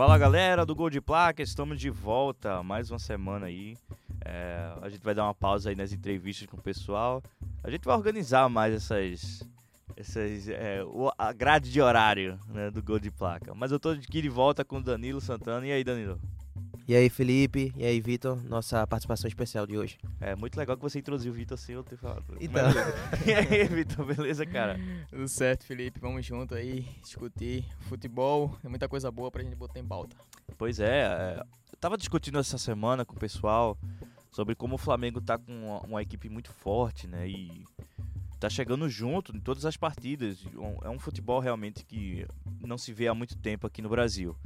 Fala galera do Gol de Placa, estamos de volta mais uma semana aí. É, a gente vai dar uma pausa aí nas entrevistas com o pessoal. A gente vai organizar mais essas. essas é, a grade de horário né, do Gol de Placa. Mas eu tô aqui de volta com o Danilo Santana. E aí, Danilo? E aí, Felipe? E aí, Vitor? Nossa participação especial de hoje. É muito legal que você introduziu o Vitor sem eu ter falado. Então. e aí, Vitor, beleza, cara? Tudo certo, Felipe. Vamos junto aí discutir futebol. É muita coisa boa pra gente botar em pauta. Pois é, é, eu tava discutindo essa semana com o pessoal sobre como o Flamengo tá com uma, uma equipe muito forte, né? E tá chegando junto em todas as partidas. É um futebol realmente que não se vê há muito tempo aqui no Brasil.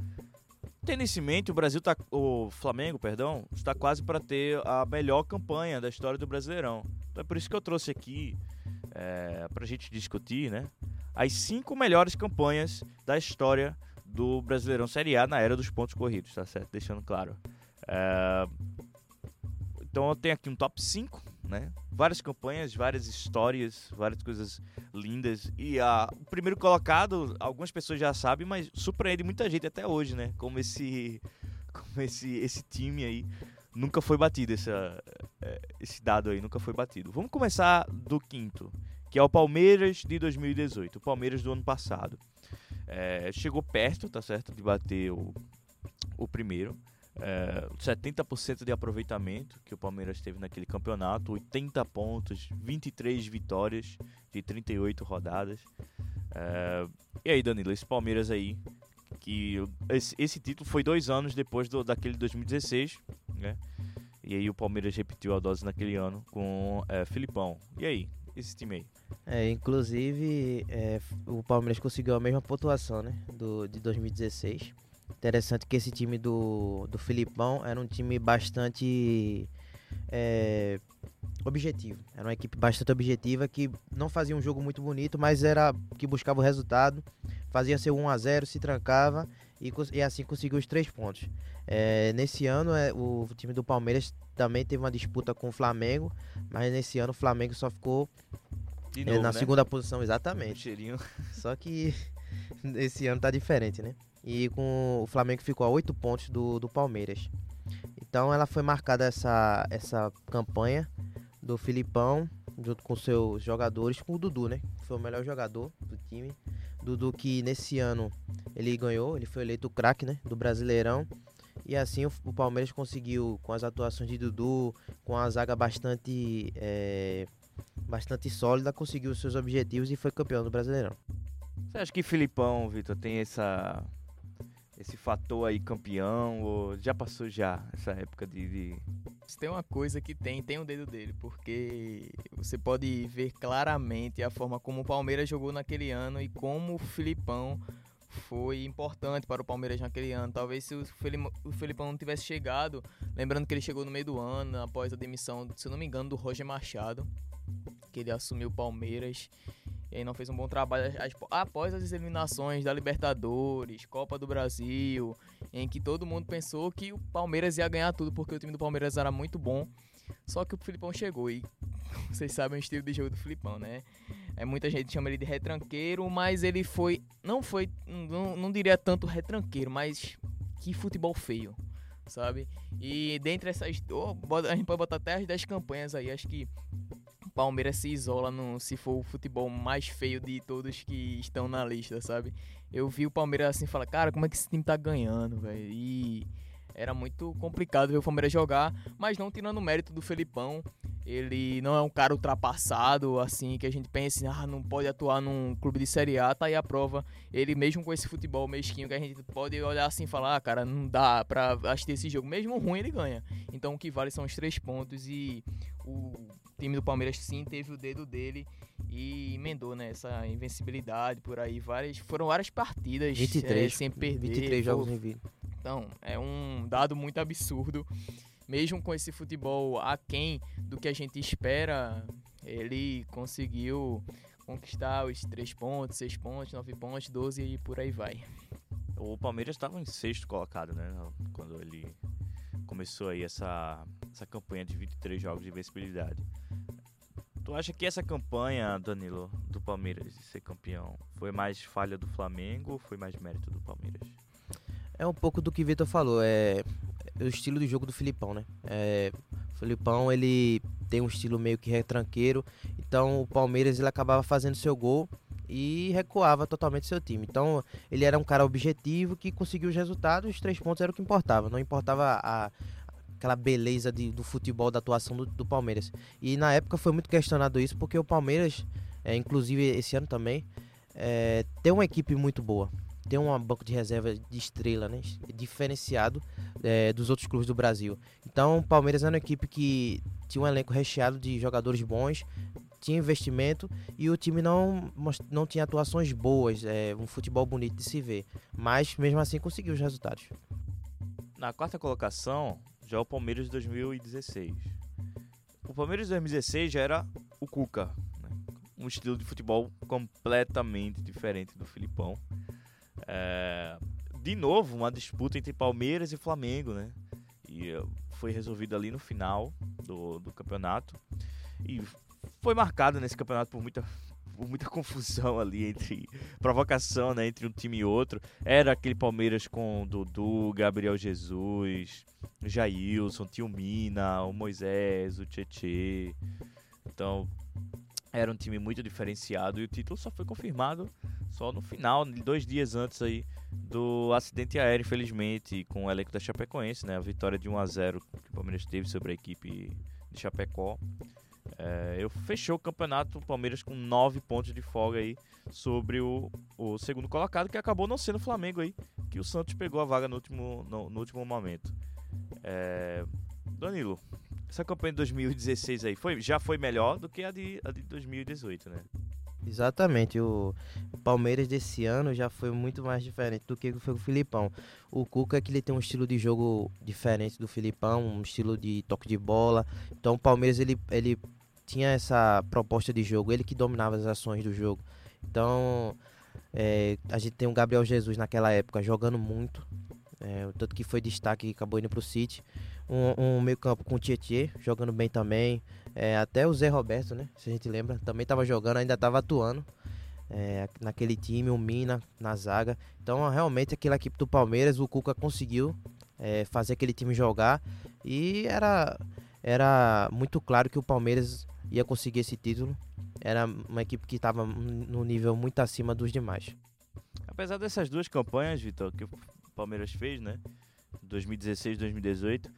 Tendo isso em mente, o Brasil tá, o Flamengo, perdão, está quase para ter a melhor campanha da história do Brasileirão. Então é por isso que eu trouxe aqui é, para a gente discutir, né, as cinco melhores campanhas da história do Brasileirão Série A na era dos pontos corridos, tá certo? Deixando claro. É, então eu tenho aqui um top 5 né? Várias campanhas, várias histórias, várias coisas lindas. E o primeiro colocado, algumas pessoas já sabem, mas surpreende muita gente até hoje, né? Como esse, como esse, esse time aí nunca foi batido, essa, é, esse dado aí nunca foi batido. Vamos começar do quinto, que é o Palmeiras de 2018, o Palmeiras do ano passado. É, chegou perto, tá certo, de bater o, o primeiro é, 70% de aproveitamento que o Palmeiras teve naquele campeonato, 80 pontos, 23 vitórias de 38 rodadas. É, e aí, Danilo, esse Palmeiras aí, que esse, esse título foi dois anos depois do, daquele 2016, né? E aí o Palmeiras repetiu a dose naquele ano com é, Filipão. E aí, esse time aí? É, inclusive, é, o Palmeiras conseguiu a mesma pontuação, né? Do, de 2016. Interessante que esse time do, do Filipão era um time bastante é, objetivo. Era uma equipe bastante objetiva que não fazia um jogo muito bonito, mas era que buscava o resultado, fazia seu 1 a 0 se trancava e, e assim conseguiu os três pontos. É, nesse ano é, o time do Palmeiras também teve uma disputa com o Flamengo, mas nesse ano o Flamengo só ficou é, novo, na né? segunda posição, exatamente. Um cheirinho. Só que esse ano tá diferente, né? E com o Flamengo ficou a 8 pontos do, do Palmeiras. Então ela foi marcada essa, essa campanha do Filipão, junto com seus jogadores, com o Dudu, né? Foi o melhor jogador do time. Dudu que nesse ano ele ganhou, ele foi eleito craque né, do Brasileirão. E assim o, o, Palmeiras conseguiu, com as atuações de Dudu, com a zaga bastante, é, bastante sólida, conseguiu os seus objetivos e foi campeão do Brasileirão. Você acha que Filipão, Vitor, tem essa esse fator aí campeão ou já passou já essa época de, de... Se tem uma coisa que tem, tem o dedo dele, porque você pode ver claramente a forma como o Palmeiras jogou naquele ano e como o Filipão foi importante para o Palmeiras naquele ano. Talvez se o Filipão não tivesse chegado, lembrando que ele chegou no meio do ano, após a demissão, se não me engano, do Roger Machado, que ele assumiu o Palmeiras e aí não fez um bom trabalho após as eliminações da Libertadores, Copa do Brasil, em que todo mundo pensou que o Palmeiras ia ganhar tudo porque o time do Palmeiras era muito bom. Só que o Filipão chegou e vocês sabem o estilo de jogo do Filipão, né? É, muita gente chama ele de retranqueiro, mas ele foi. Não foi. Não, não diria tanto retranqueiro, mas que futebol feio, sabe? E dentre essas. Oh, a gente pode botar até as 10 campanhas aí. Acho que Palmeiras se isola no, se for o futebol mais feio de todos que estão na lista, sabe? Eu vi o Palmeiras assim falar, cara, como é que esse time tá ganhando, velho? E era muito complicado ver o Palmeiras jogar, mas não tirando o mérito do Felipão. Ele não é um cara ultrapassado, assim, que a gente pensa, ah, não pode atuar num clube de Série A, tá aí a prova. Ele, mesmo com esse futebol mesquinho, que a gente pode olhar assim e falar, ah, cara, não dá pra assistir esse jogo. Mesmo ruim, ele ganha. Então o que vale são os três pontos e o time do Palmeiras sim teve o dedo dele e emendou nessa né, invencibilidade por aí. Várias, foram várias partidas 23, é, sem perder. 23 jogos em vida. Então, é um dado muito absurdo. Mesmo com esse futebol aquém do que a gente espera, ele conseguiu conquistar os 3 pontos, 6 pontos, 9 pontos, 12 e por aí vai. O Palmeiras estava em sexto colocado, né? Quando ele começou aí essa, essa campanha de 23 jogos de invencibilidade. Tu acha que essa campanha, Danilo, do Palmeiras de ser campeão, foi mais falha do Flamengo ou foi mais mérito do Palmeiras? É um pouco do que o Vitor falou, é, é o estilo de jogo do Filipão, né? É, o Filipão, ele tem um estilo meio que retranqueiro, então o Palmeiras ele acabava fazendo seu gol e recuava totalmente seu time. Então ele era um cara objetivo que conseguiu os resultados, os três pontos era o que importava, não importava a, aquela beleza de, do futebol, da atuação do, do, Palmeiras. E na época foi muito questionado isso, porque o Palmeiras, é, inclusive esse ano também, é, tem uma equipe muito boa. Tem um banco de reserva de estrela, né? Diferenciado é, dos outros clubes do Brasil. Então, o Palmeiras era uma equipe que tinha um elenco recheado de jogadores bons, tinha investimento e o time não, não tinha atuações boas, é, um futebol bonito de se ver. Mas mesmo assim conseguiu os resultados. Na quarta colocação, já é o Palmeiras de 2016. O Palmeiras de 2016 já era o Cuca, né? um estilo de futebol completamente diferente do Filipão. É, de novo, uma disputa entre Palmeiras e Flamengo, né? E eh, foi resolvido ali no final do, do campeonato. E foi marcado nesse campeonato por muita, muita confusão ali entre provocação, né, entre um time e outro. Era aquele Palmeiras com Dudu, Gabriel Jesus, Jailson, Tio Mina, o Moisés, o Tietê. Então, era um time muito diferenciado e o título só foi confirmado só no final, dois dias antes aí do acidente aéreo, infelizmente, com o elenco da Chapecoense, né? A vitória de 1 a 0 que o Palmeiras teve sobre a equipe de Chapecó. É, eu fechou o campeonato, o Palmeiras com nove pontos de folga aí sobre o, o segundo colocado, que acabou não sendo o Flamengo aí, que o Santos pegou a vaga no último, no, no último momento. É, Danilo, essa campanha de 2016 aí foi, já foi melhor do que a de, a de 2018, né? Exatamente, o Palmeiras desse ano já foi muito mais diferente do que foi o Filipão. O Cuca que ele tem um estilo de jogo diferente do Filipão, um estilo de toque de bola. Então o Palmeiras ele, ele tinha essa proposta de jogo, ele que dominava as ações do jogo. Então é, a gente tem o Gabriel Jesus naquela época jogando muito, é, tanto que foi destaque e acabou indo para o City. Um, um meio campo com o Tietê jogando bem também. É, até o Zé Roberto, né? Se a gente lembra, também estava jogando, ainda estava atuando é, naquele time, o Mina na zaga. Então, realmente, aquela equipe do Palmeiras, o Cuca conseguiu é, fazer aquele time jogar e era, era muito claro que o Palmeiras ia conseguir esse título. Era uma equipe que estava no nível muito acima dos demais. Apesar dessas duas campanhas, Vitor, que o Palmeiras fez, né? 2016 2018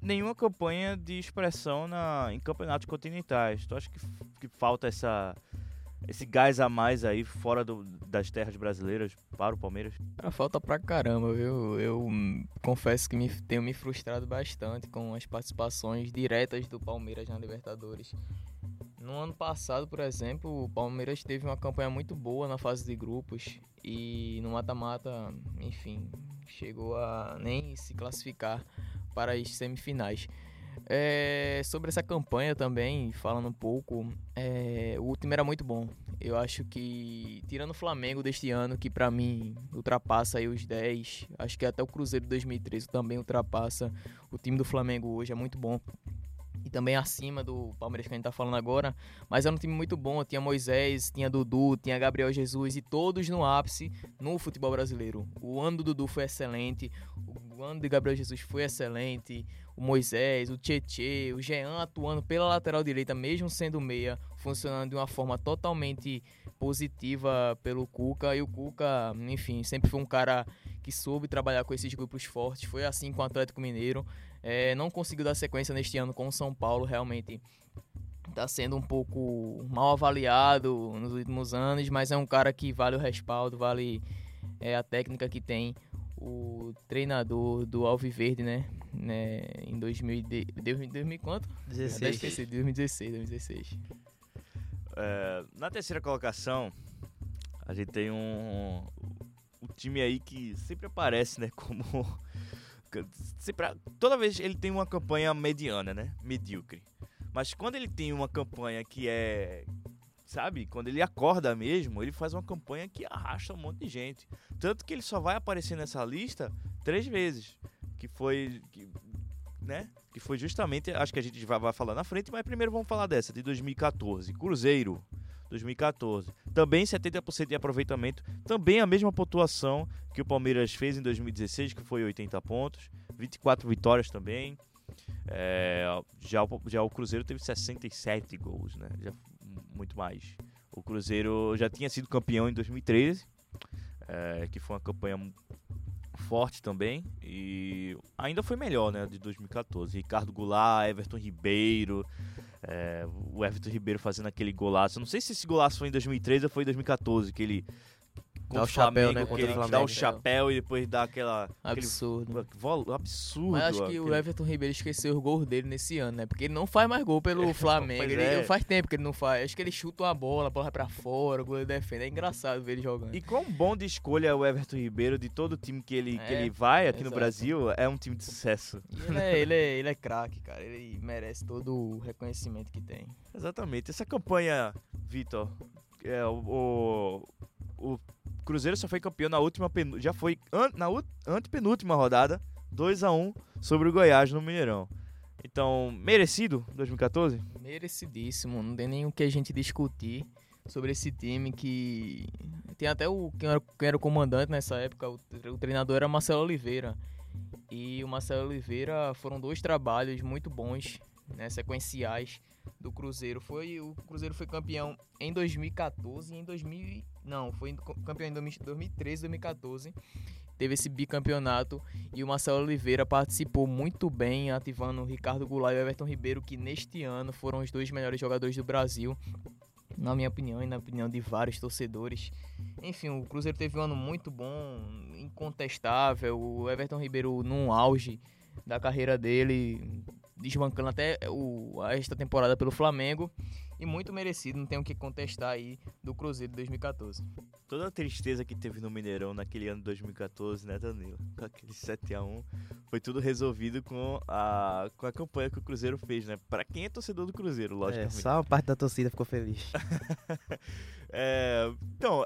nenhuma campanha de expressão na, em campeonatos continentais. Tu acha que, que falta essa, esse gás a mais aí fora do, das terras brasileiras para o Palmeiras? Ah, falta pra caramba, viu? Eu confesso que me, tenho me frustrado bastante com as participações diretas do Palmeiras na Libertadores. No ano passado, por exemplo, o Palmeiras teve uma campanha muito boa na fase de grupos e no mata-mata, enfim, chegou a nem se classificar para as semifinais. É, sobre essa campanha também, falando um pouco, é, o time era muito bom. Eu acho que, tirando o Flamengo deste ano, que para mim ultrapassa aí os 10, acho que até o Cruzeiro de 2013 também ultrapassa. O time do Flamengo hoje é muito bom e também acima do Palmeiras que a gente tá falando agora, mas era um time muito bom, tinha Moisés, tinha Dudu, tinha Gabriel Jesus e todos no ápice no futebol brasileiro. O ano do Dudu foi excelente, o ano de Gabriel Jesus foi excelente, o Moisés, o Tietê, o Jean atuando pela lateral direita, mesmo sendo meia, funcionando de uma forma totalmente positiva pelo Cuca, e o Cuca, enfim, sempre foi um cara que soube trabalhar com esses grupos fortes, foi assim com o Atlético Mineiro, é, não conseguiu dar sequência neste ano com o São Paulo, realmente está sendo um pouco mal avaliado nos últimos anos, mas é um cara que vale o respaldo, vale é, a técnica que tem o treinador do Alviverde, né? né em 2000, 2000 quanto? 16. Esqueci, 2016, 2016. É, na terceira colocação, a gente tem um, um time aí que sempre aparece, né, como sempre, toda vez ele tem uma campanha mediana, né? Medíocre. Mas quando ele tem uma campanha que é. Sabe? Quando ele acorda mesmo, ele faz uma campanha que arrasta um monte de gente. Tanto que ele só vai aparecer nessa lista três vezes. Que foi. Que, né? Que foi justamente. Acho que a gente vai, vai falar na frente, mas primeiro vamos falar dessa, de 2014. Cruzeiro. 2014. Também 70% de aproveitamento, também a mesma pontuação que o Palmeiras fez em 2016, que foi 80 pontos, 24 vitórias também. É, já, o, já o Cruzeiro teve 67 gols, né? Já, muito mais. O Cruzeiro já tinha sido campeão em 2013, é, que foi uma campanha forte também e ainda foi melhor, né, de 2014. Ricardo Goulart, Everton Ribeiro, é, o Everton Ribeiro fazendo aquele golaço. Eu não sei se esse golaço foi em 2013 ou foi em 2014, que ele Dá o chapéu, né, que contra o ele Flamengo. dá o chapéu e depois dá aquela Absurdo. aquele absurdo. Mas acho que o aquele- Everton Ribeiro esqueceu os gols dele nesse ano, né? Porque ele não faz mais gol pelo Flamengo. Pois Ele, é. Faz tempo que ele não faz. Acho que ele chuta uma bola, a bola vai pra fora, o goleiro defende. É engraçado ver ele jogando. E quão bom de escolha é o Everton Ribeiro de todo time que ele, que É, ele vai aqui no exato. Brasil, é um time de sucesso. Ele é, ele é, ele é craque, cara. Ele merece todo o reconhecimento que tem. Exatamente. Essa campanha, Vitor, é, o, o, o Cruzeiro só foi campeão na última já foi an- na antepenúltima rodada, 2 a 1 sobre o Goiás no Mineirão. Então, merecido 2014? Merecidíssimo. Não tem nem o que a gente discutir sobre esse time que. Tem até o. Quem era, quem era o comandante nessa época, o, o treinador era Marcelo Oliveira. E o Marcelo Oliveira foram dois trabalhos muito bons, né, sequenciais do Cruzeiro. Foi o Cruzeiro foi campeão em 2014 e em 2000 não, foi campeão em 2013 2014. Teve esse bicampeonato e o Marcelo Oliveira participou muito bem, ativando o Ricardo Goulart e o Everton Ribeiro, que neste ano foram os dois melhores jogadores do Brasil, na minha opinião e na opinião de vários torcedores. Enfim, o Cruzeiro teve um ano muito bom, incontestável. O Everton Ribeiro num auge da carreira dele, desbancando até o, esta temporada pelo Flamengo. E muito merecido, não tem o que contestar aí do Cruzeiro de 2014. Toda a tristeza que teve no Mineirão naquele ano de 2014, né, Danilo? Com aquele 7 a 1 foi tudo resolvido com a, com a campanha que o Cruzeiro fez, né? Pra quem é torcedor do Cruzeiro, É, logicamente. só uma parte da torcida ficou feliz. É, então,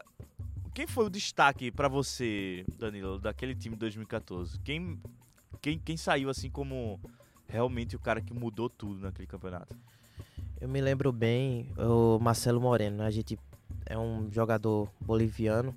quem foi o destaque pra você, Danilo, daquele time de 2014? Quem, quem, quem saiu assim como realmente o cara que mudou tudo naquele campeonato? Eu me lembro bem o Marcelo Moreno. né? A gente é um jogador boliviano,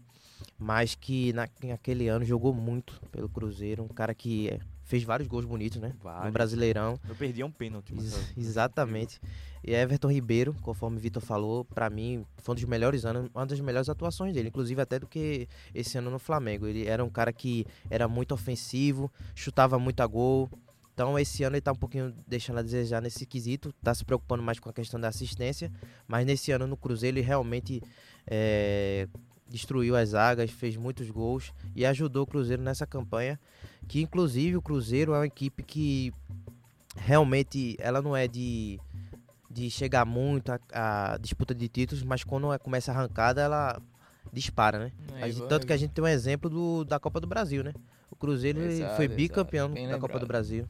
mas que na, naquele ano jogou muito pelo Cruzeiro. Um cara que é, fez vários gols bonitos, né? No Vários. Brasileirão. Eu perdi um pênalti. Ex- exatamente. E Everton Ribeiro, conforme o Vitor falou, pra mim foi um dos melhores anos, uma das melhores atuações dele, inclusive até do que esse ano no Flamengo. Ele era um cara que era muito ofensivo, chutava muito a gol. Então esse ano ele tá um pouquinho deixando a desejar nesse quesito, tá se preocupando mais com a questão da assistência, mas nesse ano no Cruzeiro ele realmente é, destruiu as zagas, fez muitos gols e ajudou o Cruzeiro nessa campanha, que inclusive o Cruzeiro é uma equipe que realmente ela não é de, de chegar muito à, à disputa de títulos, mas quando é- começa a arrancada ela dispara, né? A gente- tanto que a gente tem um exemplo do, da Copa do Brasil, né? O Cruzeiro Exato, foi bicampeão da Copa do lembrado. Brasil.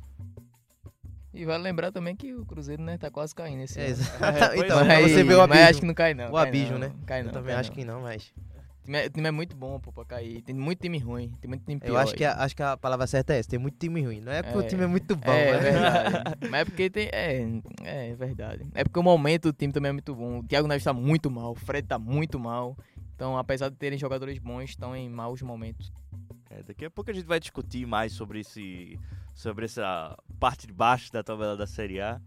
E vale lembrar também que o Cruzeiro, né, tá quase caindo esse É, ano. então, é. pra Mas- você vê o Mas abismo. acho que não cai não. O abismo, né? Cai não, Eu também cai acho não. que não, mas. O time é, o time é muito bom, pô, pra cair. Tem muito time ruim, tem muito time pior. Eu acho que, a, acho que a palavra certa é essa. Tem muito time ruim. Não é porque É. o time é muito bom, é, mas- verdade. Mas é porque tem. É, é verdade. É porque o momento do time também é muito bom. O Thiago Neves tá muito mal, o Fred tá muito mal. Então, apesar de terem jogadores bons, estão em maus momentos. É, daqui a pouco a gente vai discutir mais sobre esse sobre essa parte de baixo da tabela da Série A.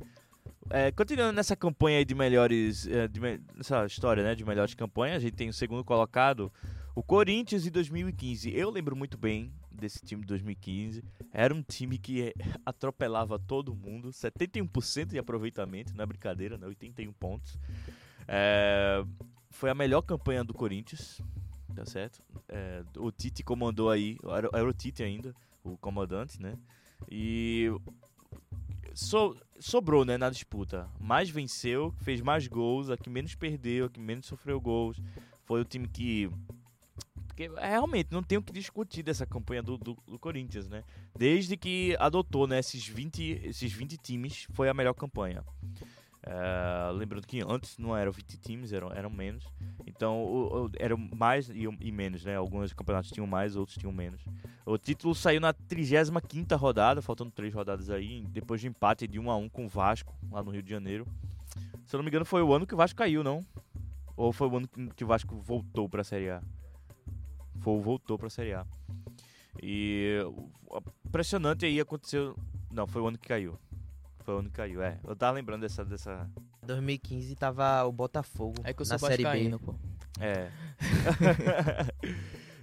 É, continuando nessa campanha de melhores é, de nessa história, né, de melhores campanhas, a gente tem o segundo colocado, o Corinthians em 2015. Eu lembro muito bem desse time de 2015. Era um time que é, atropelava todo mundo, 71% de aproveitamento, não é brincadeira, né, 81 pontos. É, foi a melhor campanha do Corinthians, tá certo? É, o Tite comandou aí, era, era o Tite ainda, o comandante, né? E so- sobrou, né, na disputa. Mais venceu, fez mais gols, a que menos perdeu, a que menos sofreu gols. Foi o time que porque é, realmente não tem o que discutir dessa campanha do, do, do Corinthians, né? Desde que adotou né, esses, 20, esses 20 times, foi a melhor campanha. É, lembrando que antes não eram 20 times, eram, eram menos. Então eram mais e, e menos, né? Alguns campeonatos tinham mais, outros tinham menos. O título saiu na 35 rodada, faltando três rodadas aí, depois de empate de 1 a 1 com o Vasco, lá no Rio de Janeiro. Se eu não me engano, foi o ano que o Vasco caiu, não? Ou foi o ano que o Vasco voltou pra Série A? Foi, voltou pra Série A. E impressionante aí aconteceu. Não, foi o ano que caiu. Foi o ano que caiu, é. Eu tava lembrando dessa. dessa 2015 tava o Botafogo É que eu na sou Série B. pô. é.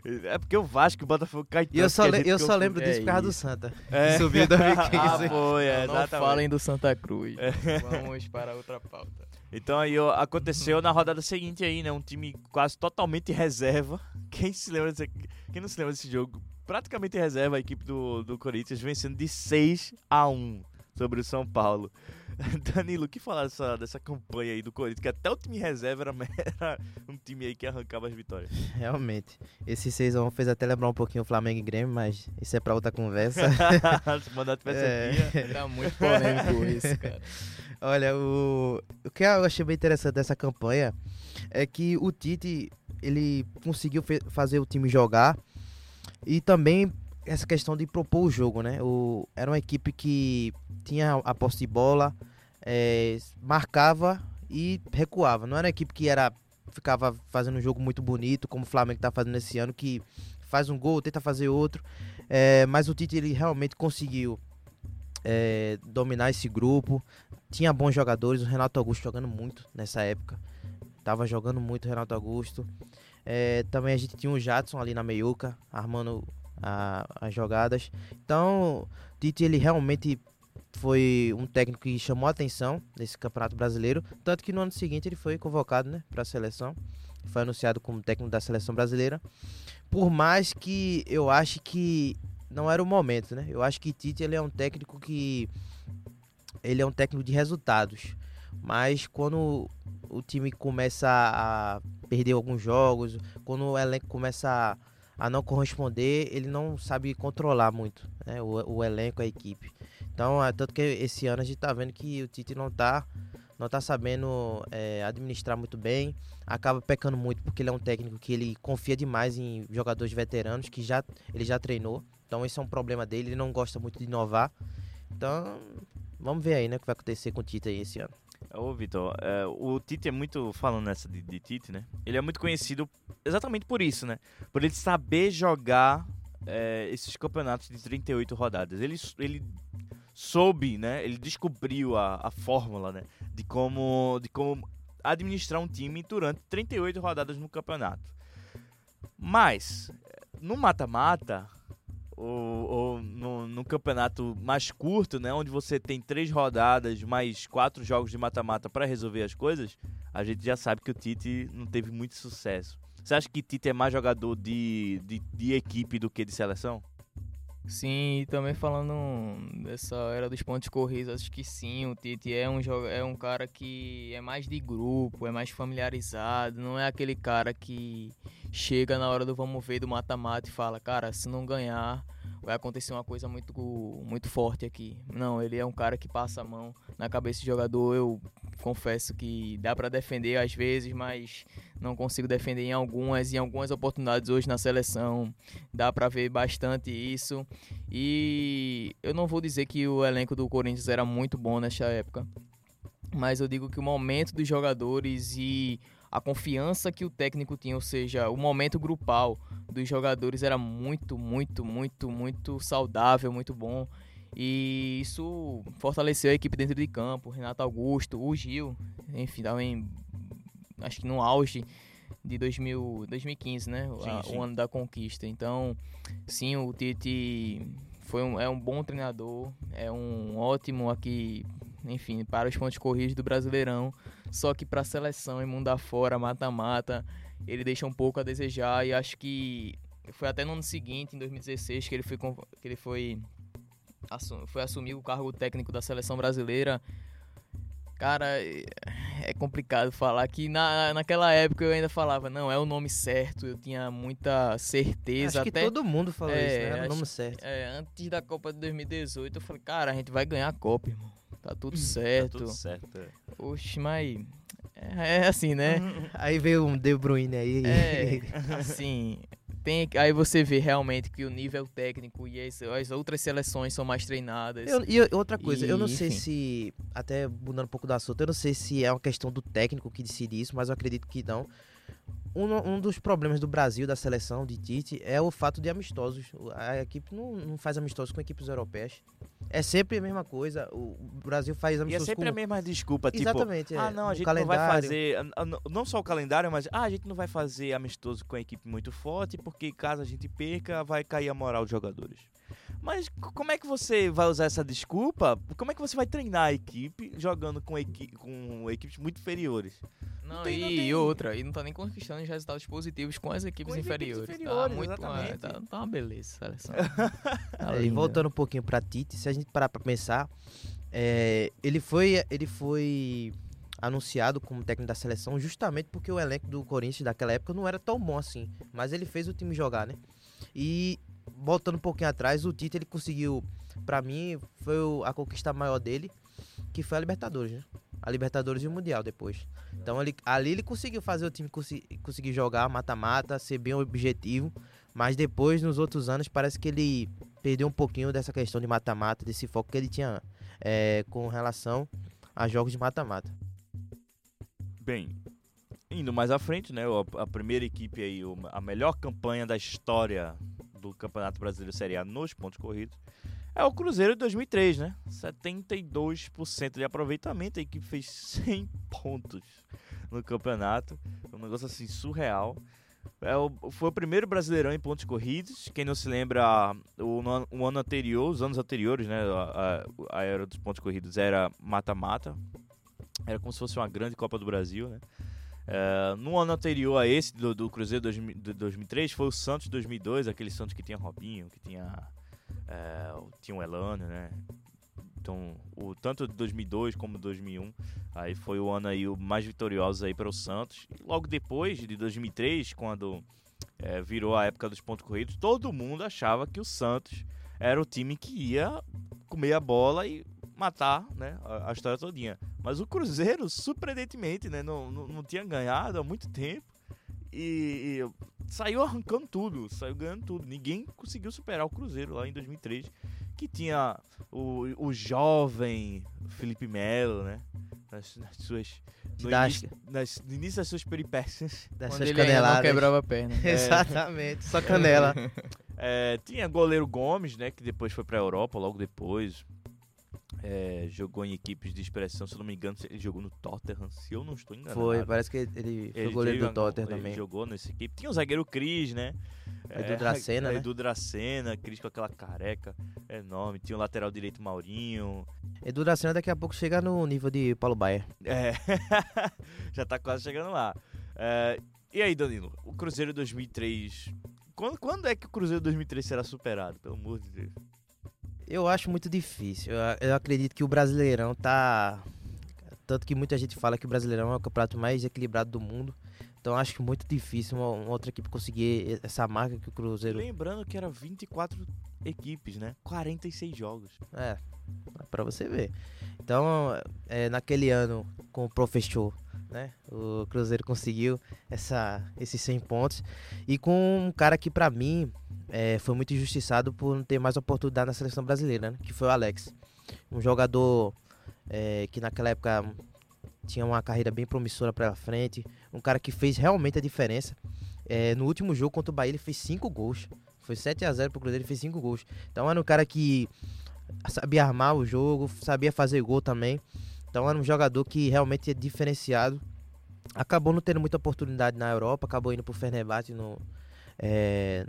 é porque o Vasco e o Botafogo cai E eu só, le- eu só lembro disso É por causa do. Santa. É. Subiu em 2015. Ah, foi, é, não falem do Santa Cruz. Vamos para outra pauta. Então aí ó, aconteceu na rodada seguinte aí, né? Um time quase totalmente reserva. Quem se lembra desse, quem não se lembra desse jogo? Praticamente reserva a equipe do, do Corinthians vencendo de 6 a 1 sobre o São Paulo. Danilo, o que falar dessa, dessa campanha aí do Corinthians? Que até o time reserva era, era um time aí que arrancava as vitórias. Realmente. Esse 6x1 fez até lembrar um pouquinho o Flamengo e Grêmio, mas isso é pra outra conversa. Se o mandato tivesse É. aqui, Tá muito polêmico isso, cara. Olha, o, o que eu achei bem interessante dessa campanha é que o Tite ele conseguiu fazer o time jogar e também essa questão de propor o jogo, né? O, era uma equipe que tinha a posse de bola, eh, marcava e recuava. Não era uma equipe que era ficava fazendo um jogo muito bonito, como o Flamengo está fazendo esse ano, que faz um gol, tenta fazer outro. Eh, mas o Tite ele realmente conseguiu eh, dominar esse grupo, tinha bons jogadores, o Renato Augusto jogando muito nessa época. Tava jogando muito o Renato Augusto. É, também a gente tinha o Jadson ali na meiuca, armando a- as jogadas. Então, Tite ele realmente foi um técnico que chamou a atenção nesse Campeonato Brasileiro, tanto que no ano seguinte ele foi convocado, né, para a seleção. Foi anunciado como técnico da seleção brasileira. Por mais que eu ache que não era o momento, né? Eu acho que Tite ele é um técnico que ele é um técnico de resultados. Mas quando o time começa a perder alguns jogos, quando o elenco começa a, a não corresponder, ele não sabe controlar muito né, o, o elenco, a equipe. Então, é tanto que esse ano a gente tá vendo que o Tite não tá, não tá sabendo é, administrar muito bem, acaba pecando muito porque ele é um técnico que ele confia demais em jogadores veteranos que já ele já treinou. Então esse é um problema dele, ele não gosta muito de inovar. Então, vamos ver aí, né, o que vai acontecer com o Tite aí esse ano. Ô, Vitor, é, o Tite é muito, falando nessa de, de Tite, né? Ele é muito conhecido exatamente por isso, né? Por ele saber jogar é, esses campeonatos de 38 rodadas. Ele, ele soube, né? Ele descobriu a, a fórmula, né? De como, de como administrar um time durante 38 rodadas no campeonato. Mas, no mata-mata, ou, ou no, no campeonato mais curto, né, onde você tem três rodadas mais quatro jogos de mata-mata para resolver as coisas, a gente já sabe que o Tite não teve muito sucesso. Você acha que Tite é mais jogador de, de, de equipe do que de seleção? Sim, e também falando dessa era dos pontos corridos, acho que sim, o Tite é um, é um cara que é mais de grupo, é mais familiarizado, não é aquele cara que chega na hora do vamos ver do mata-mata e fala, cara, se não ganhar vai acontecer uma coisa muito, muito forte aqui. Não, ele é um cara que passa a mão na cabeça do jogador, eu confesso que dá pra defender às vezes, mas não consigo defender em algumas, em algumas oportunidades hoje na seleção dá pra ver bastante isso. E eu não vou dizer que o elenco do Corinthians era muito bom nessa época, mas eu digo que o momento dos jogadores e a confiança que o técnico tinha, ou seja, o momento grupal dos jogadores era muito, muito, muito, muito saudável, muito bom. E isso fortaleceu a equipe dentro de campo. Renato Augusto, o Gil, enfim, também acho que no auge de 2000, 2015, né? O- Sim, a- sim. O ano da conquista. Então, sim, o Tite foi um, é um bom treinador, é um ótimo aqui, enfim, para os pontos corridos do Brasileirão. Só que para a seleção e mundo afora, mata-mata, ele deixa um pouco a desejar e acho que foi até no ano seguinte, em 2016, que ele foi que ele foi assu- foi assumir o cargo técnico da seleção brasileira. Cara, é- é complicado falar que na, naquela época eu ainda falava, não, é o nome certo, eu tinha muita certeza. Acho que até todo mundo falou É, isso, né? Era o acho- nome certo. é, antes da Copa de 2018, eu falei, cara, a gente vai ganhar a Copa, irmão. Tá tudo Tá certo. tudo certo. é. Oxe, mas é, é assim, né? Aí veio um De Bruyne aí. É, assim, tem, aí você vê realmente que o nível técnico e as, as outras seleções são mais treinadas. Eu- e outra coisa, eu não E, sei enfim. se, até mudando um pouco do assunto, eu não sei se é uma questão do técnico que decide isso, mas eu acredito que não. Um, um dos problemas do Brasil, da seleção de Tite, é o fato de amistosos. A equipe não, não faz amistosos com equipes europeias. É sempre a mesma coisa. O Brasil faz E é amistosos sempre com... a mesma desculpa, tipo, Exatamente, é. ah, não, a gente não vai calendário. fazer, ah, não- só o calendário, mas ah, a gente não vai fazer amistoso com a equipe muito forte, porque caso a gente perca, vai cair a moral dos jogadores. Mas como é que você vai usar essa desculpa? Como é que você vai treinar a equipe jogando com, equi com equipes muito inferiores? Não, tem- e, não tem- e outra, e não tá nem conquistando os resultados positivos com as equipes Com as equipes inferiores. inferiores, tá muito, exatamente. é, tá, tá uma beleza, a seleção. Tá É, e voltando um pouquinho pra Tite, se a gente parar pra pensar, é, ele foi ele foi anunciado como técnico da seleção justamente porque o elenco do Corinthians daquela época não era tão bom assim, mas ele fez o time jogar, né? E voltando um pouquinho atrás, o Tite ele conseguiu, pra mim, foi a conquista maior dele, que foi a Libertadores, né? A Libertadores e o Mundial depois. Então ele, ali ele conseguiu fazer o time conseguir jogar mata-mata, ser bem objetivo, mas depois nos outros anos parece que ele perdeu um pouquinho dessa questão de mata-mata, desse foco que ele tinha é, com relação a jogos de mata-mata. Bem, indo mais à frente, né? A primeira equipe aí, a melhor campanha da história do Campeonato Brasileiro Série A nos pontos corridos é o Cruzeiro de 2003, né? 72% de aproveitamento, a equipe fez 100 pontos no campeonato, um negócio assim surreal. É o, foi o primeiro brasileirão em pontos corridos. Quem não se lembra, o, o ano anterior, os anos anteriores, né? A, a, a era dos pontos corridos era mata-mata. Era como se fosse uma grande Copa do Brasil, né? É, no ano anterior a esse, do, do Cruzeiro 2000 de 2003, foi o Santos 2002, aquele Santos que tinha Robinho, que tinha, é, tinha o Elano, né? Então, o, tanto de 2002 como 2001, aí foi o ano aí o mais vitorioso aí para o Santos. E logo depois, de 2003, quando é, virou a época dos pontos corridos, todo mundo achava que o Santos era o time que ia comer a bola e matar né, a, a história todinha. Mas o Cruzeiro, surpreendentemente, né, não, não, não tinha ganhado há muito tempo e, e saiu arrancando tudo, saiu ganhando tudo. Ninguém conseguiu superar o Cruzeiro lá em 2003, que tinha o, o jovem Felipe Melo, né, nas, nas suas... No início, nas, no início das suas peripécias. Dessas Quando ele ainda não caneladas. quebrava a perna. Exatamente, só canela. É, tinha goleiro Gomes, né? Que depois foi pra Europa, logo depois. É, jogou em equipes de expressão, se eu não me engano, ele jogou no Tottenham, se eu não estou enganado. Foi, parece que ele foi Ele goleiro do Tottenham ele também. jogou nessa equipe. Tinha o zagueiro Cris, né? Edu Dracena, né? Edu Dracena, Cris com aquela careca enorme. Tinha o lateral direito Maurinho. Edu Dracena daqui a pouco chega no nível de Paulo Baier. É, já tá quase chegando lá. É, e aí, Danilo? O Cruzeiro 2003. Quando, quando é que o Cruzeiro 2003 será superado? Pelo amor de Deus. Eu acho muito difícil. Eu, eu acredito que o Brasileirão tá. Tanto que muita gente fala que o Brasileirão é o campeonato mais equilibrado do mundo. Então eu acho que muito difícil uma, uma outra equipe conseguir essa marca que o Cruzeiro. Lembrando que era 24 equipes, né? 46 jogos. É, pra você ver. Então, é, naquele ano, com o professor, né? O Cruzeiro conseguiu essa, esses 100 pontos. E com um cara que, pra mim, é, foi muito injustiçado por não ter mais oportunidade na seleção brasileira, né? Que foi o Alex. Um jogador é, que naquela época tinha uma carreira bem promissora pra frente. Um cara que fez realmente a diferença. É, no último jogo contra o Bahia, ele fez 5 gols. Foi 7 a 0 pro Cruzeiro, ele fez 5 gols. Então era um cara que sabia armar o jogo, sabia fazer gol também. Então era um jogador que realmente é diferenciado. Acabou não tendo muita oportunidade na Europa, acabou indo pro Fenerbahçe no, é,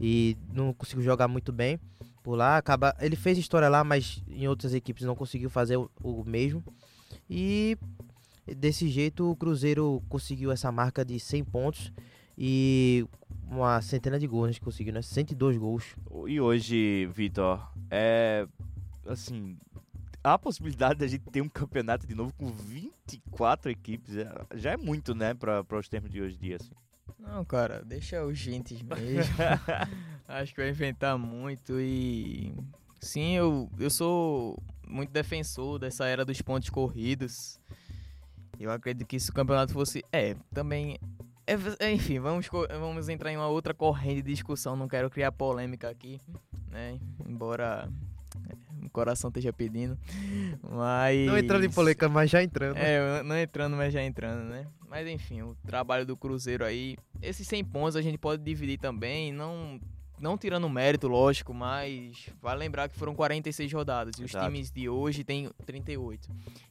e não conseguiu jogar muito bem por lá. Acaba, ele fez história lá, mas em outras equipes não conseguiu fazer o, o mesmo. E desse jeito o Cruzeiro conseguiu essa marca de 100 pontos e uma centena de gols, né, que conseguiu, né? 102 gols. E hoje, Vitor, é. Assim. A possibilidade da gente ter um campeonato de novo com 24 equipes. é- Já é muito, né? Para os termos de hoje em dia. Assim. Não, cara, deixa os gentes mesmo. Acho que vai inventar muito e. Sim, eu, eu sou muito defensor dessa era dos pontos corridos. Eu acredito que se o campeonato fosse. É, também é, enfim, vamos, vamos entrar em uma outra corrente de discussão. Não quero criar polêmica aqui, né? Embora é, o coração esteja pedindo. Mas. Não entrando em polêmica, mas já entrando. É, não entrando, mas já entrando, né? Mas enfim, o trabalho do Cruzeiro aí. Esses 100 pontos a gente pode dividir também. Não não tirando mérito, lógico, mas vale lembrar que foram 46 rodadas e os times de hoje têm 38.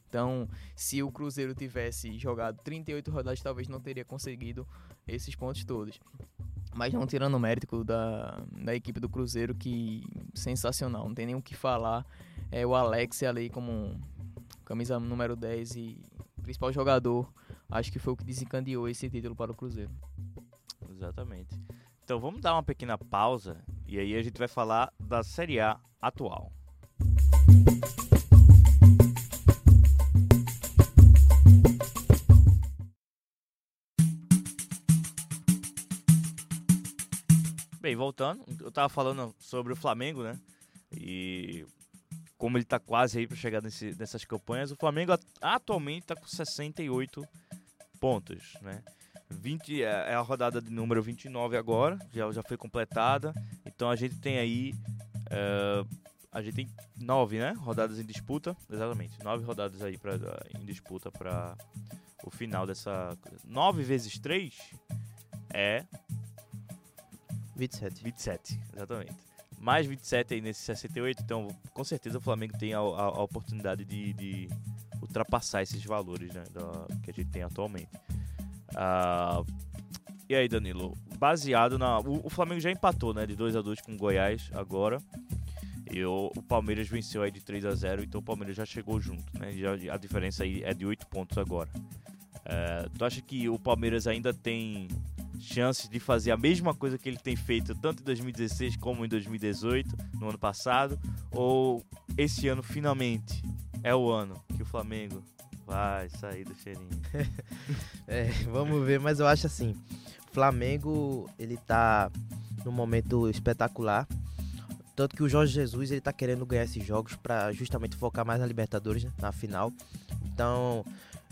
Então, se o Cruzeiro tivesse jogado 38 rodadas, talvez não teria conseguido esses pontos todos. Mas não tirando o mérito da, da equipe do Cruzeiro, que sensacional, não tem nem o que falar. É o Alex ali como camisa número 10 e principal jogador, acho que foi o que desencadeou esse título para o Cruzeiro. Exatamente. Então vamos dar uma pequena pausa e aí a gente vai falar da Série A atual. Bem, voltando, eu tava falando sobre o Flamengo, né? E como ele tá quase aí para chegar nesse, nessas campanhas, o Flamengo atualmente tá com 68 pontos, né? 20 é, é a rodada de número 29 agora, já, já foi completada. Então a gente tem aí. Uh, a gente tem nove, né? Rodadas em disputa. Exatamente. Nove rodadas aí pra, em disputa para o final dessa. 9 vezes 3 é. 27. 27, exatamente. Mais 27 aí nesse 68, então com certeza o Flamengo tem a, a, a oportunidade de, de, ultrapassar esses valores né, da, que a gente tem atualmente. Uh, e aí, Danilo? Baseado na. O, o, Flamengo já empatou, né? De 2 a 2 com o Goiás agora. E o, o, Palmeiras venceu aí de 3 a 0 então o Palmeiras já chegou junto, né? Já, a diferença aí é de 8 pontos agora. Uh, tu acha que o Palmeiras ainda tem chances de fazer a mesma coisa que ele tem feito tanto em 2016 como em 2018, no ano passado? Ou esse ano finalmente é o ano que o Flamengo Vai sair do cheirinho. é, vamos ver, mas eu acho assim, Flamengo, ele tá num momento espetacular. Tanto que o Jorge Jesus, ele tá querendo ganhar esses jogos para justamente focar mais na Libertadores, né, na final. Então,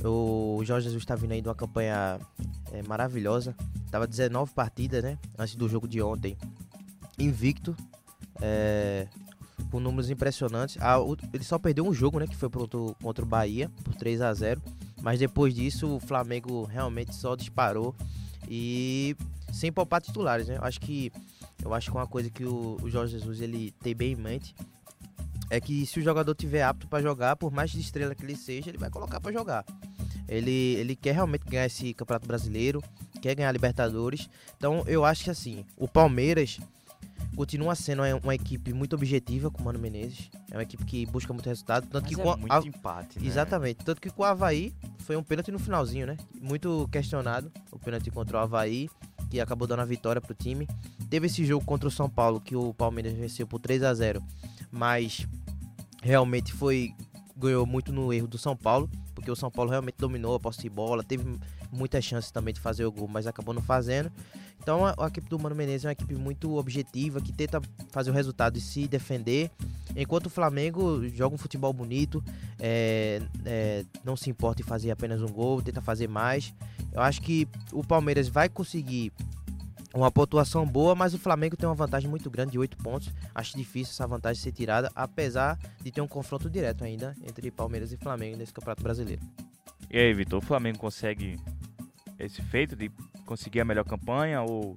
o Jorge Jesus tá vindo aí de uma campanha é, maravilhosa. Tava 19 partidas, né, antes do jogo de ontem. Invicto. É, com números impressionantes. Ah, ele só perdeu um jogo, né? Que foi pro, contra o Bahia, por 3 a 0 Mas depois disso, o Flamengo realmente só disparou. E sem poupar titulares, né? Eu acho que, eu acho que uma coisa que o, o Jorge Jesus ele tem bem em mente é que se o jogador tiver apto para jogar, por mais de estrela que ele seja, ele vai colocar para jogar. Ele, ele quer realmente ganhar esse Campeonato Brasileiro, quer ganhar a Libertadores. Então eu acho que assim, o Palmeiras continua sendo uma equipe muito objetiva com o Mano Menezes. É uma equipe que busca muito resultado. Tanto Mas que é com muito a... empate, né? Exatamente. Tanto que com o Havaí foi um pênalti no finalzinho, né? Muito questionado o pênalti contra o Havaí, que acabou dando a vitória pro time. Teve esse jogo contra o São Paulo, que o Palmeiras venceu por 3 a 0 mas realmente foi ganhou muito no erro do São Paulo, porque o São Paulo realmente dominou a posse de bola, teve muitas chances também de fazer o gol, mas acabou não fazendo. Então a, a, equipe do Mano Menezes é uma equipe muito objetiva, que tenta fazer o resultado e se defender. Enquanto o Flamengo joga um futebol bonito, é, é, não se importa em fazer apenas um gol, tenta fazer mais. Eu acho que o Palmeiras vai conseguir uma pontuação boa, mas o Flamengo tem uma vantagem muito grande de 8 pontos. Acho difícil essa vantagem ser tirada, apesar de ter um confronto direto ainda entre Palmeiras e Flamengo nesse Campeonato Brasileiro. E aí, Vitor, o Flamengo consegue esse feito de conseguir a melhor campanha ou,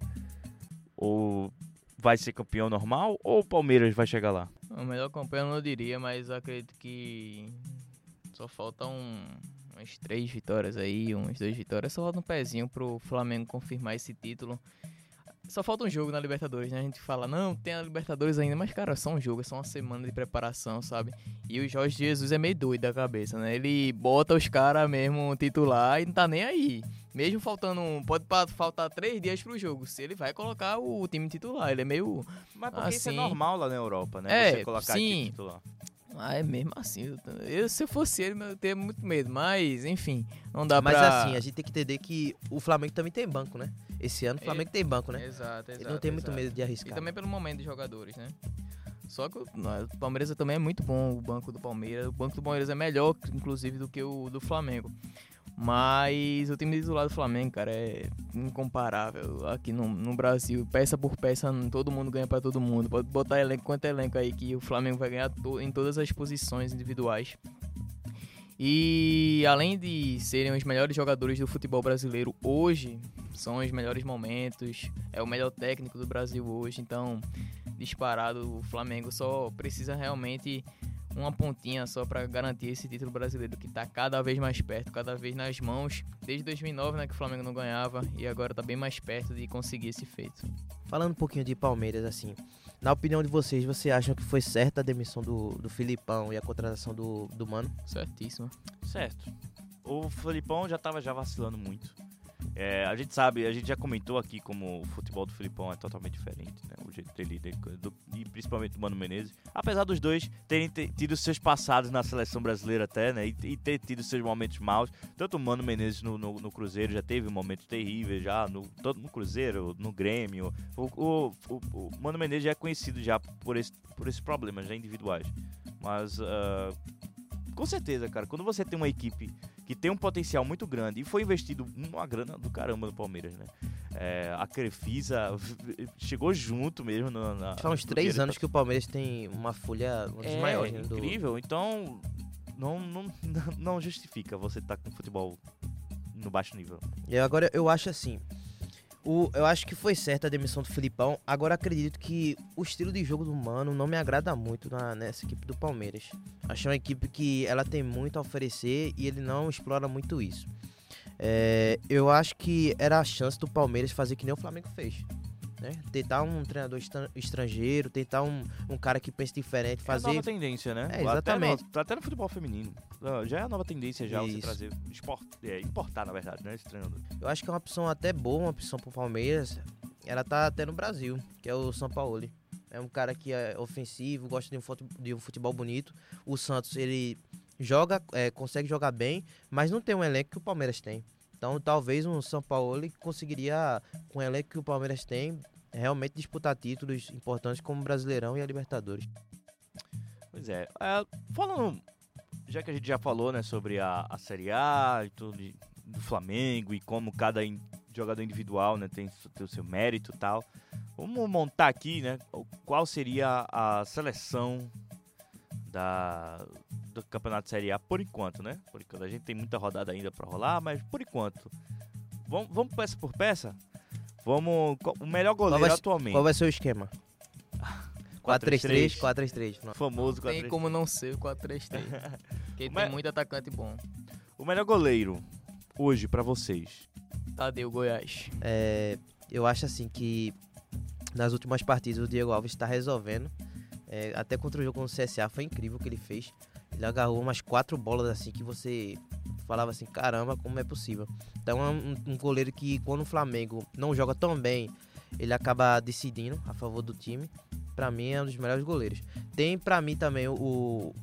ou vai ser campeão normal ou o Palmeiras vai chegar lá? A melhor campanha eu não diria, mas acredito que só faltam umas três vitórias aí, umas duas vitórias, só falta um pezinho pro Flamengo confirmar esse título. Só falta um jogo na Libertadores, né? A gente fala, não, tem a Libertadores ainda, mas, cara, só um jogo, é só uma semana de preparação, sabe? E o Jorge Jesus é meio doido da cabeça, né? Ele bota os caras mesmo titular e não tá nem aí. Mesmo faltando. Pode faltar três dias pro jogo. Se ele vai colocar o time titular. Ele é meio. Mas porque assim, isso é normal lá na Europa, né? É, Você colocar sim. titular. Ah, é mesmo assim. Eu, se eu fosse ele, eu teria muito medo. Mas, enfim, não dá mas, pra... Mas assim, a gente tem que entender que o Flamengo também tem banco, né? Esse ano o Flamengo é, tem banco, né? Exato, exato. Ele não tem exato. muito medo de arriscar. E também pelo momento de jogadores, né? Só que o, o Palmeiras também é muito bom, o banco do Palmeiras. O banco do Palmeiras é melhor, inclusive, do que o do Flamengo. Mas o time titular do Flamengo, cara, é incomparável aqui no, no Brasil. Peça por peça, todo mundo ganha para todo mundo. Pode botar elenco quanto elenco aí que o Flamengo vai ganhar to em todas as posições individuais. E além de serem os melhores jogadores do futebol brasileiro hoje, são os melhores momentos, é o melhor técnico do Brasil hoje, então disparado o Flamengo só precisa realmente uma pontinha só para garantir esse título brasileiro que está cada vez mais perto, cada vez nas mãos. Desde 2009, né, que o Flamengo não ganhava e agora está bem mais perto de conseguir esse feito. Falando um pouquinho de Palmeiras, assim, na opinião de vocês, você acham que foi certa a demissão do, do Filipão e a contratação do, do Mano? Certíssimo. Certo. O Filipão já estava já vacilando muito. É, a gente sabe, a gente já comentou aqui como o futebol do Filipão é totalmente diferente, né? O jeito dele, do, e principalmente do Mano Menezes. Apesar dos dois terem tido seus passados na seleção brasileira até, né? E, e ter tido seus momentos maus. Tanto o Mano Menezes no, no, no Cruzeiro já teve momentos terríveis, já no, tanto no Cruzeiro, no Grêmio. O, o, o, o, Mano Menezes já é conhecido já por, esse, por esses problemas já individuais. Mas, uh, com certeza, cara, quando você tem uma equipe que tem um potencial muito grande e foi investido uma grana do caramba no Palmeiras, né? É, a Crefisa chegou junto mesmo. No, na, Faz uns três anos que o Palmeiras tem uma folha um dos é, maiores. Né, incrível, do... então não, não, não justifica você estar tá com futebol no baixo nível. E agora eu acho assim, o, eu acho que foi certa a demissão do Filipão. Agora acredito que o estilo de jogo do Mano não me agrada muito na, nessa equipe do Palmeiras. Acho uma equipe que ela tem muito a oferecer e ele não explora muito isso. É, eu acho que era a chance do Palmeiras fazer que nem o Flamengo fez né? Tentar um treinador estrangeiro, tentar um, um cara que pense diferente, fazer. É a nova tendência, né? É, exatamente. Até no, até no futebol feminino. Já é a nova tendência já Isso. você trazer, export, é, importar, na verdade, né? Esse treinador. Eu acho que é uma opção até boa, uma opção pro Palmeiras. Ela tá até no Brasil, que é o São Paulo. É um cara que é ofensivo, gosta de um futebol, de um futebol bonito. O Santos, ele joga, é, consegue jogar bem, mas não tem um elenco que o Palmeiras tem. Então, talvez um São Paulo conseguiria, com o elenco que o Palmeiras tem, realmente disputar títulos importantes como o Brasileirão e a Libertadores. Pois é. é falando, já que a gente já falou né, sobre a, a Série A e tudo do Flamengo e como cada in, jogador individual né, tem, tem o seu mérito e tal, vamos montar aqui né, qual seria a seleção da, do Campeonato Série A por enquanto, né? Por enquanto. A gente tem muita rodada ainda para rolar, mas por enquanto. Vamos, vamos peça por peça? Vamos. O melhor goleiro qual vai, atualmente. Qual vai ser o esquema? 4-3-3, 4-3-3. Famoso 4-3-3. Tem como não ser o 4-3-3. Porque tem muito atacante bom. O melhor goleiro hoje para vocês? Tadeu Goiás. É, eu acho assim que nas últimas partidas o Diego Alves está resolvendo. É, até contra o jogo com o CSA foi incrível o que ele fez. Ele agarrou umas quatro bolas assim que você falava assim, caramba, como é possível. Então é um, um goleiro que quando o Flamengo não joga tão bem, ele acaba decidindo a favor do time. Para mim é um dos melhores goleiros. Tem para mim também o,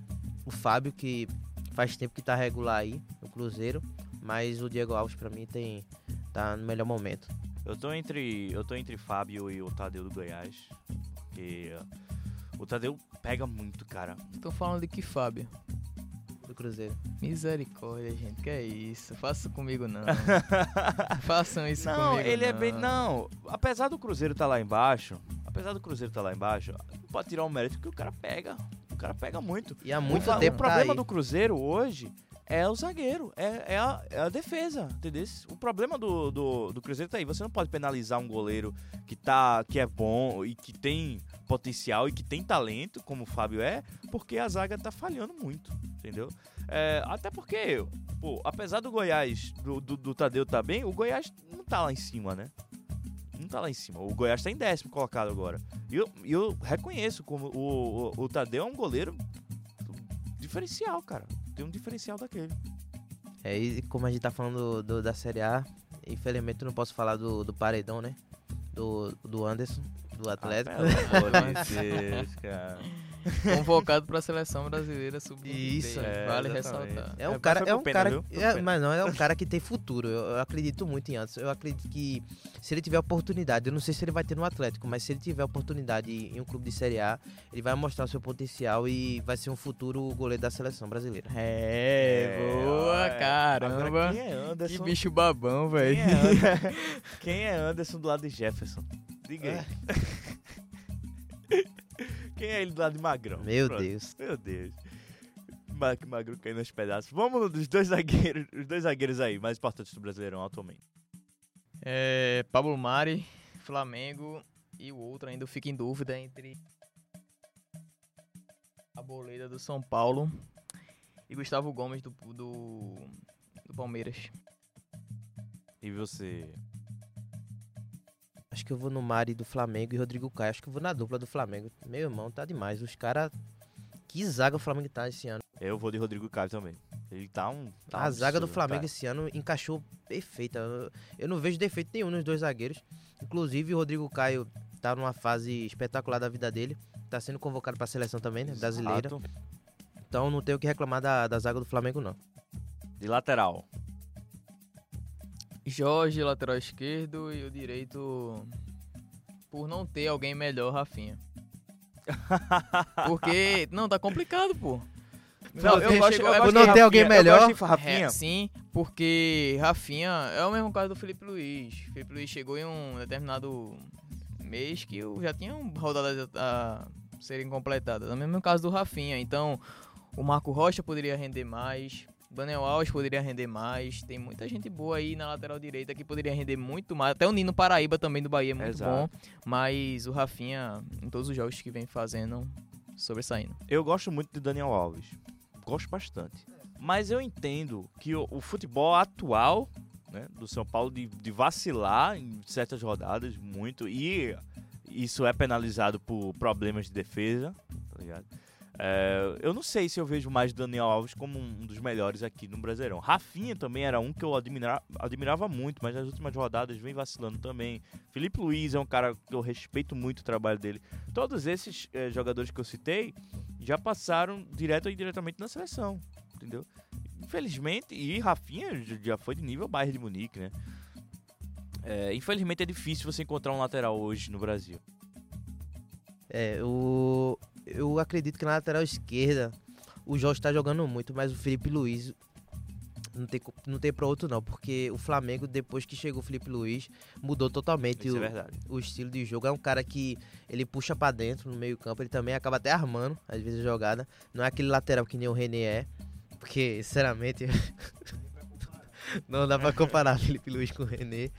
o Fábio que faz tempo que tá regular aí no Cruzeiro, mas o Diego Alves para mim tem tá no melhor momento. Eu tô entre eu tô entre Fábio e o Tadeu do Goiás, porque o Tadeu pega muito, cara. Tô falando de que Fábio? Cruzeiro. Misericórdia, gente, que é isso? Faça comigo não. Façam isso não, comigo. Ele não, é bem. Não, apesar do Cruzeiro estar tá lá embaixo, apesar do Cruzeiro estar tá lá embaixo, pode tirar o mérito que o cara pega. O cara pega muito. E há muito o, tempo. O problema do Cruzeiro hoje é o zagueiro, é, é, a, é a, defesa, entendeu? O problema do, do, do, Cruzeiro tá aí. Você não pode penalizar um goleiro que, tá, que é bom e que tem potencial e que tem talento, como o Fábio é, porque a zaga tá falhando muito, entendeu? É, até porque, pô, apesar do Goiás, do, do, do Tadeu tá bem, o Goiás não tá lá em cima, né? Não tá lá em cima. O Goiás tá em décimo colocado agora. E eu, eu reconheço como o, o, o Tadeu é um goleiro diferencial, cara. Tem um diferencial daquele. É, e como a gente tá falando do, do, da Série A, infelizmente eu não posso falar do, do Paredão, né? Do, do Anderson, do Atlético. Ah, pelo amor de Deus, cara. convocado para a seleção brasileira sub Isso, é, vale exatamente. ressaltar. É um É, cara, é um pena, cara, é, mas não é um cara que tem futuro. Eu, eu acredito muito em Anderson. Eu acredito que se ele tiver oportunidade, eu não sei se ele vai ter no Atlético, mas se ele tiver oportunidade em um clube de Série A, ele vai mostrar o seu potencial e vai ser um futuro goleiro da seleção brasileira. É, boa, é. caramba. Agora, quem é Que Anderson? bicho babão, Quem velho. é, Anderson? quem é Anderson do lado de Jefferson? Diga aí. Quem é ele do lado de Magrão? Meu Pronto. Deus. Meu Deus. Mark Magro caindo nos pedaços. Vamos dos dois zagueiros, os dois zagueiros aí, mais importantes do Brasileirão atualmente. É, Pablo Mari, Flamengo e o outro ainda eu fico em dúvida entre a Boleira do São Paulo e Gustavo Gomes do, do, do Palmeiras. E você? Acho que eu vou no Mari do Flamengo e Rodrigo Caio. Acho que eu vou na dupla do Flamengo. Meu irmão, tá demais. Os caras. Que zaga o Flamengo tá esse ano. Eu vou de Rodrigo Caio também. Ele tá um. Tá um a zaga do Flamengo tá. esse ano encaixou perfeita. Eu- Eu não vejo defeito nenhum nos dois zagueiros. Inclusive, o Rodrigo Caio tá numa fase espetacular da vida dele. Tá sendo convocado pra seleção também, né? Brasileira. Exato. Então não tenho o que reclamar da, da zaga do Flamengo, não. De lateral. Jorge, lateral esquerdo, e o direito, por não ter alguém melhor, Rafinha. Porque, não, tá complicado, pô. Não, eu gosto, eu é gosto não ter alguém melhor. Rafinha. É, sim, porque Rafinha é o mesmo caso do Felipe Luiz. Felipe Luiz chegou em um determinado mês que eu já tinha rodadas a serem completadas. É o mesmo caso do Rafinha. Então, o Marco Rocha poderia render mais. Daniel Alves poderia render mais. Tem muita gente boa aí na lateral direita que poderia render muito mais. Até o Nino Paraíba também do Bahia é muito Exato. bom. Mas o Rafinha, em todos os jogos que vem fazendo, sobressaindo. Eu gosto muito de Daniel Alves. Gosto bastante. Mas eu entendo que o, o futebol atual né, do São Paulo de, de vacilar em certas rodadas muito. E isso é penalizado por problemas de defesa. Tá ligado? É, eu não sei se eu vejo mais Daniel Alves como um dos melhores aqui no Brasileirão. Rafinha também era um que eu admira- admirava muito, mas nas últimas rodadas vem vacilando também. Felipe Luiz é um cara que eu respeito muito o trabalho dele. Todos esses eh, jogadores que eu citei já passaram direto ou indiretamente na seleção, entendeu? Infelizmente, e Rafinha já foi de nível Bayern de Munique, né? É, infelizmente é difícil você encontrar um lateral hoje no Brasil. É, o, eu acredito que na lateral esquerda o Jorge tá jogando muito, mas o Felipe Luiz não tem, não tem pra outro não, porque o Flamengo, depois que chegou o Felipe Luiz, mudou totalmente Isso o, é o estilo de jogo. É um cara que ele puxa pra dentro no meio campo, ele também acaba até armando, às vezes, a jogada. Não é aquele lateral que nem o René é, porque, sinceramente, não dá pra comparar Felipe Luiz com o René.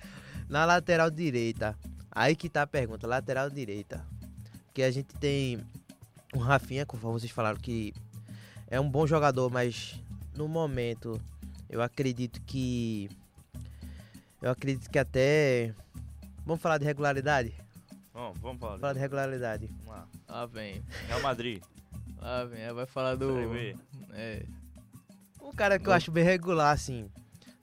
Na lateral direita, aí que tá a pergunta, lateral direita. Porque a gente tem o Rafinha, conforme vocês falaram, que é um bom jogador, mas no momento eu acredito que. Eu acredito que até. Vamos falar de regularidade? Vamos, vamos falar. Falar de regularidade. Vamos lá. Lá vem. Real Madrid. Lá vem. Aí Vai falar do. É. Um cara que eu Bom. acho bem regular, assim.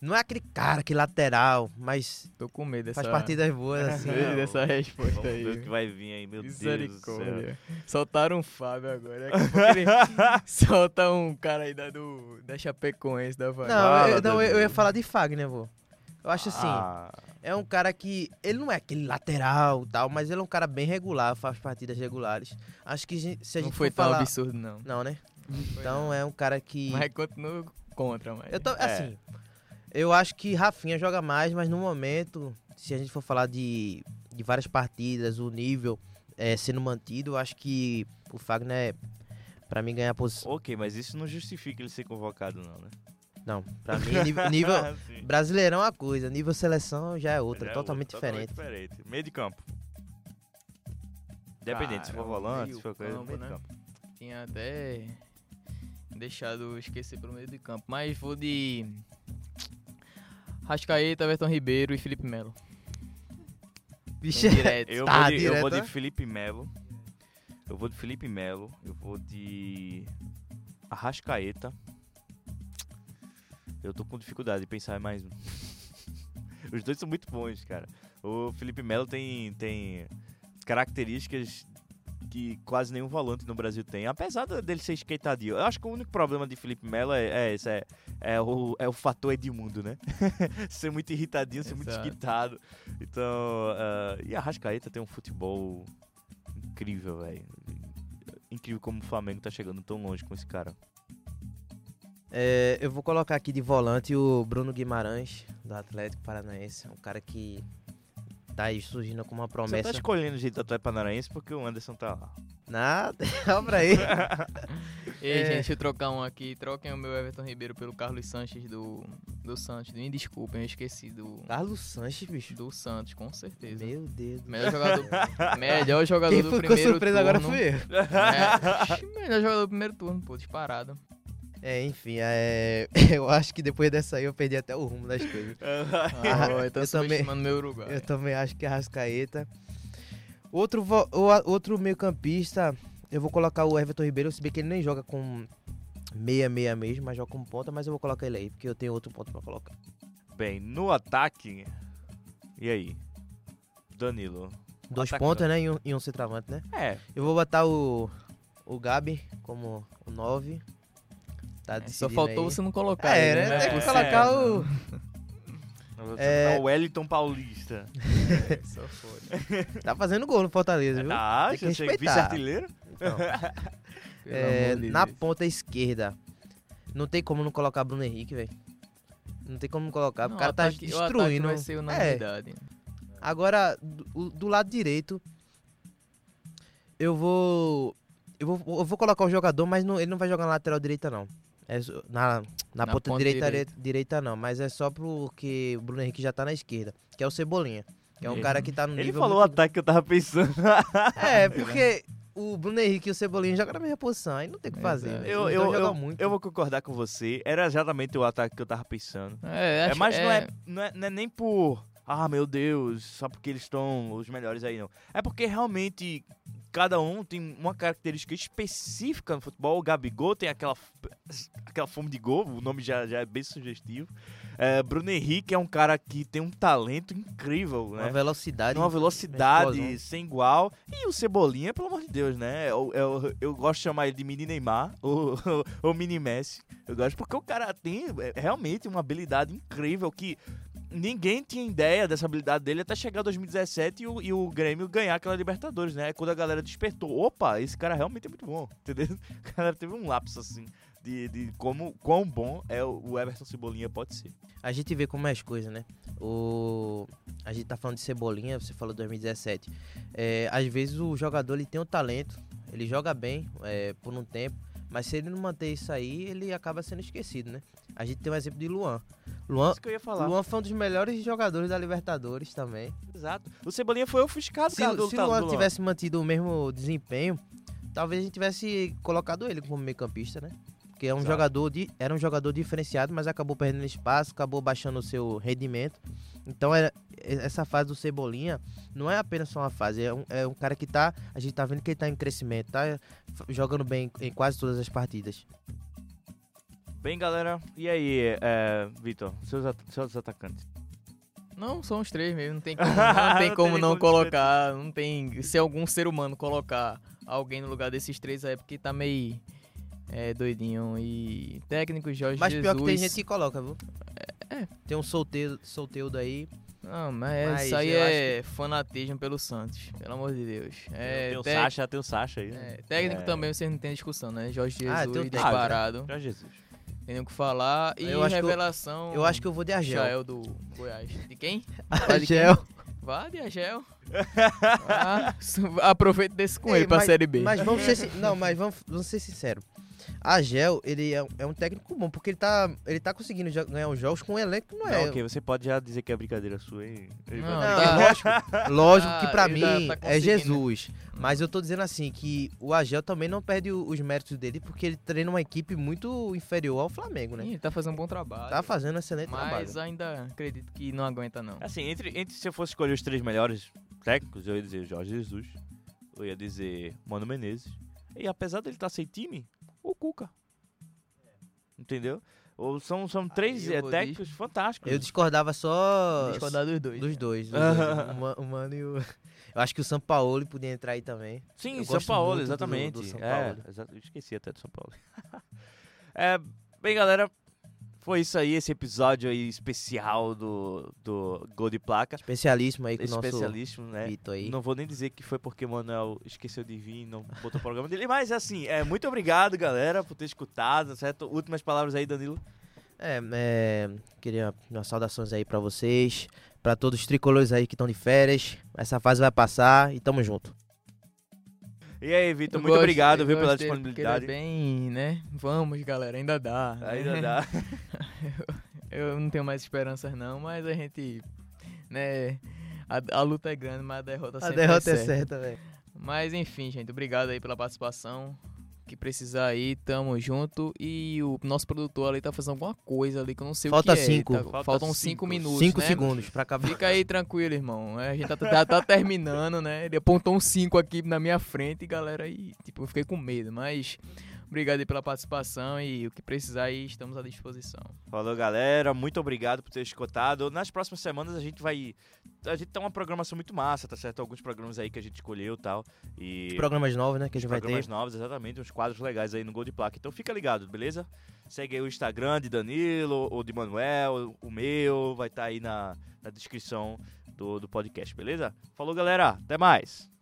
Não é aquele cara que lateral, mas Tô com medo dessa. faz partidas boas, assim. Medo dessa resposta Vamos ver o que aí. vai vir aí, meu Deus do céu. Misericórdia. Soltaram um Fábio agora. Ele solta um cara aí da, do, da Chapecoense, da Bahia. Não, Fala, eu, não eu, eu ia falar de Fagner, vô. Eu acho assim, Ah, é um cara que. Ele não é aquele lateral e tal, mas ele é um cara bem regular, faz partidas regulares. Acho que se a não gente foi for tão falar. absurdo, não. Não, né? Foi Então é um cara que. Mas continuo contra, mas. Eu tô, É. assim, eu acho que Rafinha joga mais, mas no momento, se a gente for falar de, de várias partidas, o nível é, sendo mantido, eu acho que o Fagner, pra mim, ganhar a posição. ok, mas isso não justifica ele ser convocado, não, né? Não, pra mim, nível, nível Sim. brasileirão é uma coisa, nível seleção já é outra, Já é totalmente outro, diferente. Totalmente diferente. Meio de campo. Independente se for volante, se for coisa, campo, meio de né? campo. Tinha até deixado esquecer pelo meio de campo. Mas vou de. Rascaeta, Everton Ribeiro e Felipe Melo. Bem direto. Eu, Tá, vou de, eu direto, vou de né? Felipe Melo. Eu vou de Felipe Melo. Eu vou de Arrascaeta. Eu tô com dificuldade de pensar mais um. Os dois são muito bons, cara. O Felipe Melo tem, tem características que quase nenhum volante no Brasil tem. Apesar dele ser esquentadinho. Eu acho que o único problema de Felipe Melo é, é esse, é, é, o, é o fator Edmundo, né? ser muito irritadinho, ser muito Exato. esquentado. Então, ah, e a Rascaeta tem um futebol incrível, velho. Incrível como o Flamengo tá chegando tão longe com esse cara. É, eu vou colocar aqui de volante o Bruno Guimarães, do Atlético Paranaense. Um cara que tá aí surgindo como uma Você promessa. tá escolhendo o jeito do Atlético Paranaense porque o Anderson tá lá. Nada, pra aí. Ei, É. gente, deixa eu trocar um aqui. Troquem o meu Everton Ribeiro pelo Carlos Sanches do, do Santos. Me desculpem, eu esqueci do, Carlos Sanches, bicho. do Santos, com certeza. Meu Deus. do Melhor jogador, melhor jogador Quem do ficou primeiro surpreso turno. agora fui eu. É, melhor jogador do primeiro turno, pô, disparado. É, enfim, é, eu acho que depois dessa aí eu perdi até o rumo das coisas. Ah, eu eu tô também- meu Uruguai. Eu também acho que é Rascaeta. Outro, vo- outro meio campista, eu vou colocar o Everton Ribeiro, se bem que ele nem joga com meia-meia mesmo, mas joga como ponta, mas eu vou colocar ele aí, porque eu tenho outro ponto pra colocar. Bem, no ataque. E aí? Danilo. Dois Atacante. pontos, né? E um, e um centroavante, né? É, Eu vou botar o, o Gabi como o 9. Tá É, só faltou aí. você não colocar. É, ele, né? Não Tem que colocar o. É. é... o Wellington Paulista. Só foi. Tá fazendo gol no Fortaleza, viu? Tá, Tem que é respeitar. vice-artilheiro? Então, é, na Deus. ponta esquerda, não tem como não colocar Bruno Henrique, velho. Não tem como não colocar. Não, o cara tá ataque- o ataque destruindo. vai ser É. Agora, do, o- do lado direito, eu vou. Eu vou, eu vou colocar o jogador, mas não- ele não vai jogar na lateral direita, não. É na, na, Na ponta, ponta direita, direita. direita não, mas é só porque o Bruno Henrique já tá na esquerda, que é o Cebolinha. Que é um Ele- cara que tá no Ele nível falou o muito- ataque que eu tava pensando. É, porque o Bruno Henrique e o Cebolinha jogam na mesma posição, aí não tem o que fazer. Exato. velho. Eu, eu, eu, muito. eu vou concordar com você. Era exatamente o ataque que eu tava pensando. É, É, acho- mas não, é, não, é, não é nem por. Ah, meu Deus, só porque eles estão os melhores aí, não. É porque realmente cada um tem uma característica específica no futebol. O Gabigol tem aquela, aquela fome de gol, o nome já, já é bem sugestivo. É, Bruno Henrique é um cara que tem um talento incrível, Uma né? velocidade. Uma velocidade explosão. sem igual. E o Cebolinha, pelo amor de Deus, né? Eu, eu, eu gosto de chamar ele de mini Neymar ou, ou mini Messi. Eu gosto porque o cara tem é, realmente uma habilidade incrível que ninguém tinha ideia dessa habilidade dele até chegar 2017 e o, e o Grêmio ganhar aquela Libertadores, né? Quando a galera despertou. Opa, esse cara realmente é muito bom, entendeu? A galera teve um lapso assim. De, de como quão bom é o o Everton Cebolinha pode ser. A gente vê como é as coisas, né? O... A gente tá falando de Cebolinha, você falou 2017. É, às vezes o jogador ele tem o talento, ele joga bem é, por um tempo, mas se ele não manter isso aí, ele acaba sendo esquecido, né? A gente tem o exemplo de Luan. Luan, Isso que eu ia falar. Luan foi um dos melhores jogadores da Libertadores também. Exato. O Cebolinha foi ofuscado, Se, cara, do, se Luan do tivesse mantido o mesmo desempenho, talvez a gente tivesse colocado ele como meio campista, né? Porque é um Exato. jogador de, era um jogador diferenciado, mas acabou perdendo espaço, acabou baixando o seu rendimento. Então era, essa fase do Cebolinha não é apenas só uma fase, é um, é um cara que tá. A gente tá vendo que ele tá em crescimento, tá jogando bem em quase todas as partidas. Bem, galera, e aí, é, Vitor, seus, at- seus atacantes? Não, são os três mesmo. Não tem como não, Não tem como não colocar. Não tem. Se algum ser humano colocar alguém no lugar desses três aí, é porque tá meio é, doidinho. E técnico Jorge Mas Jesus. pior que tem gente que coloca, viu? É. Tem um solteiro, solteiro aí. Não, mas, Mas isso aí é fanatismo pelo Santos. Pelo amor de Deus. É, tem o tec- Sacha, tem o Sacha aí. é, técnico É. também vocês não tem discussão, né? Jorge Jesus Ah, tem disparado. Já Jesus. Tem o que falar. E Eu acho que eu- revelação. Eu acho que eu vou de Argel. Jael do Goiás. De quem? Argel. Vá de Agel. Vá, Aproveita desse com Ei, ele pra mas- Série B. Mas vamos ser, não, mas vamos, vamos ser sinceros. A Gel, ele é, um- é um técnico bom, porque ele tá, ele tá conseguindo ganhar os jogos com um elenco que não é. Não, ok, você pode já dizer que é brincadeira sua. Ele Não, Não, tá. lógico, lógico Ah, que pra ele mim tá- tá é. Jesus. Mas eu tô dizendo assim, que o Agel também não perde os méritos dele, porque ele treina uma equipe muito inferior ao Flamengo, né? Ih, tá fazendo um bom trabalho. Tá fazendo um excelente Mas trabalho. ainda acredito que não aguenta, não. Assim, entre, entre se eu fosse escolher os três melhores técnicos, eu ia dizer Jorge Jesus, eu ia dizer Mano Menezes, e apesar dele estar sem time, o Cuca. Entendeu? Ou são, são três é, técnicos fantásticos. Eu discordava só Discordar dos dois. dos dois. dos dois. o, Ma- o Mano e o... Eu acho que o São Paulo podia entrar aí também. Sim, Eu São Paulo, muito do- exatamente. do São É, Paulo. exa- eu esqueci até do São Paulo. É, bem, galera, foi isso aí, esse episódio aí especial do, do Gol de Placa. Especialíssimo aí com o nosso Especialíssimo, né? Aí. Não vou nem dizer que foi porque o Manuel esqueceu de vir e não botou o programa dele, mas assim, é, muito obrigado, galera, por ter escutado, certo? Últimas palavras aí, Danilo. É, é, queria umas saudações aí pra vocês, pra todos os tricolores aí que estão de férias. Essa fase vai passar e tamo junto. E aí, Vitor, Eu muito gosto- obrigado, eu viu, pela é disponibilidade. bem, né? Vamos, galera, ainda dá. né? Ainda dá. Eu não tenho mais esperanças não, mas a gente, né? A, a luta é grande, mas a derrota A sempre derrota é certa. certa, velho. Mas enfim, gente, obrigado aí pela participação. Que precisar aí, tamo junto. E o nosso produtor ali tá fazendo alguma coisa ali que eu não sei Falta o que é. cinco. Tá- Falta faltam cinco. cinco minutos. Cinco né? segundos pra acabar. Fica aí tranquilo, irmão. É, A gente tá, tá- tá terminando, né? Ele apontou um 5 aqui na minha frente, galera, e tipo, eu fiquei com medo. Mas obrigado aí pela participação e o que precisar aí, estamos à disposição. Falou, galera. Muito obrigado por ter escutado. Nas próximas semanas a gente vai. A gente tem uma programação muito massa, tá certo? Alguns programas aí que a gente escolheu e tal. E. Programas novos, né, que a gente vai programas ter. novos, exatamente, uns quadros legais aí no Gol de Placa. Então fica ligado, beleza? Segue aí o Instagram de Danilo, ou de Manuel, o meu, vai estar aí na, na descrição do, do podcast, beleza? Falou, galera, até mais!